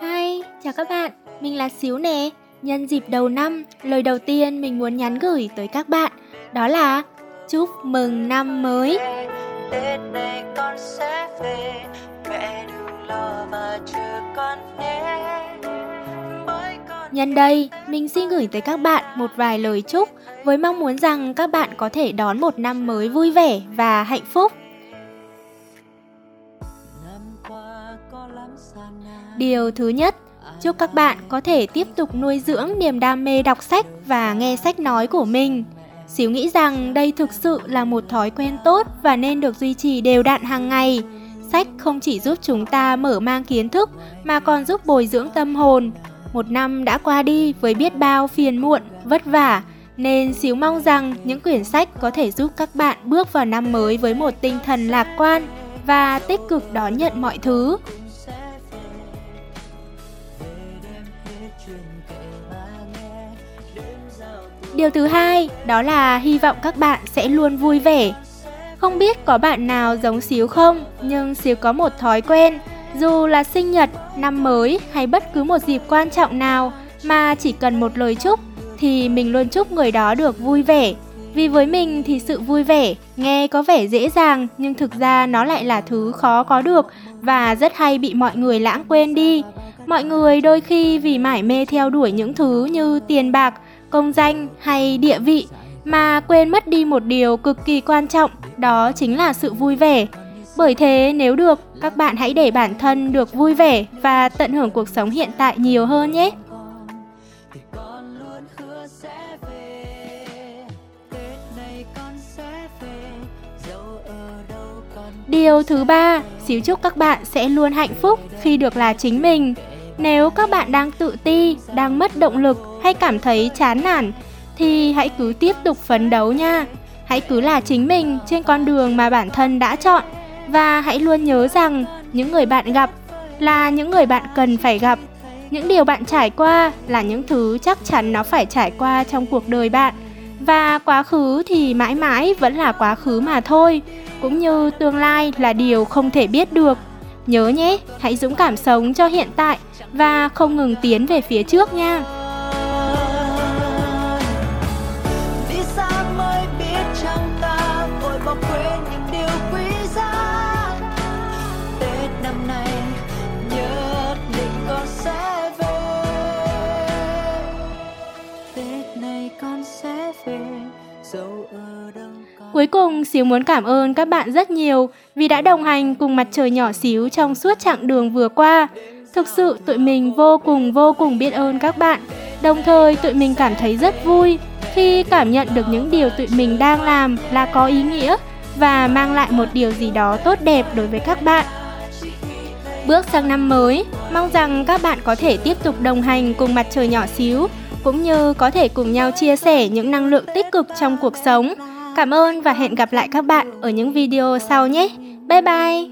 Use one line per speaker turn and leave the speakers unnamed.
Hi, chào các bạn, mình là Xíu nè. Nhân dịp đầu năm, lời đầu tiên mình muốn nhắn gửi tới các bạn đó là chúc mừng năm mới. Tết này con sẽ về, mẹ đừng lo và chờ con nhé. Nhân đây, mình xin gửi tới các bạn một vài lời chúc với mong muốn rằng các bạn có thể đón một năm mới vui vẻ và hạnh phúc. Điều thứ nhất, chúc các bạn có thể tiếp tục nuôi dưỡng niềm đam mê đọc sách và nghe sách nói của mình. Xíu nghĩ rằng đây thực sự là một thói quen tốt và nên được duy trì đều đặn hàng ngày. Sách không chỉ giúp chúng ta mở mang kiến thức mà còn giúp bồi dưỡng tâm hồn. Một năm đã qua đi với biết bao phiền muộn, vất vả, nên Xíu mong rằng những quyển sách có thể giúp các bạn bước vào năm mới với một tinh thần lạc quan và tích cực đón nhận mọi thứ. Điều thứ hai đó là hy vọng các bạn sẽ luôn vui vẻ. Không biết có bạn nào giống Xíu không, nhưng Xíu có một thói quen, dù là sinh nhật, năm mới hay bất cứ một dịp quan trọng nào mà chỉ cần một lời chúc thì mình luôn chúc người đó được vui vẻ. Vì với mình thì sự vui vẻ nghe có vẻ dễ dàng nhưng thực ra nó lại là thứ khó có được và rất hay bị mọi người lãng quên đi. Mọi người đôi khi vì mải mê theo đuổi những thứ như tiền bạc, công danh hay địa vị mà quên mất đi một điều cực kỳ quan trọng, đó chính là sự vui vẻ. Bởi thế nếu được, các bạn hãy để bản thân được vui vẻ và tận hưởng cuộc sống hiện tại nhiều hơn nhé. Điều thứ ba, xíu chúc các bạn sẽ luôn hạnh phúc khi được là chính mình. Nếu các bạn đang tự ti, đang mất động lực hay cảm thấy chán nản thì hãy cứ tiếp tục phấn đấu nha. Hãy cứ là chính mình trên con đường mà bản thân đã chọn và hãy luôn nhớ rằng những người bạn gặp là những người bạn cần phải gặp. Những điều bạn trải qua là những thứ chắc chắn nó phải trải qua trong cuộc đời bạn. Và quá khứ thì mãi mãi vẫn là quá khứ mà thôi, cũng như tương lai là điều không thể biết được. Nhớ nhé, hãy dũng cảm sống cho hiện tại và không ngừng tiến về phía trước nha. Cuối cùng, Xíu muốn cảm ơn các bạn rất nhiều vì đã đồng hành cùng mặt trời nhỏ xíu trong suốt chặng đường vừa qua. Thực sự tụi mình vô cùng vô cùng biết ơn các bạn. Đồng thời tụi mình cảm thấy rất vui khi cảm nhận được những điều tụi mình đang làm là có ý nghĩa và mang lại một điều gì đó tốt đẹp đối với các bạn. Bước sang năm mới, mong rằng các bạn có thể tiếp tục đồng hành cùng mặt trời nhỏ xíu cũng như có thể cùng nhau chia sẻ những năng lượng tích cực trong cuộc sống. Cảm ơn và hẹn gặp lại các bạn ở những video sau nhé. Bye bye!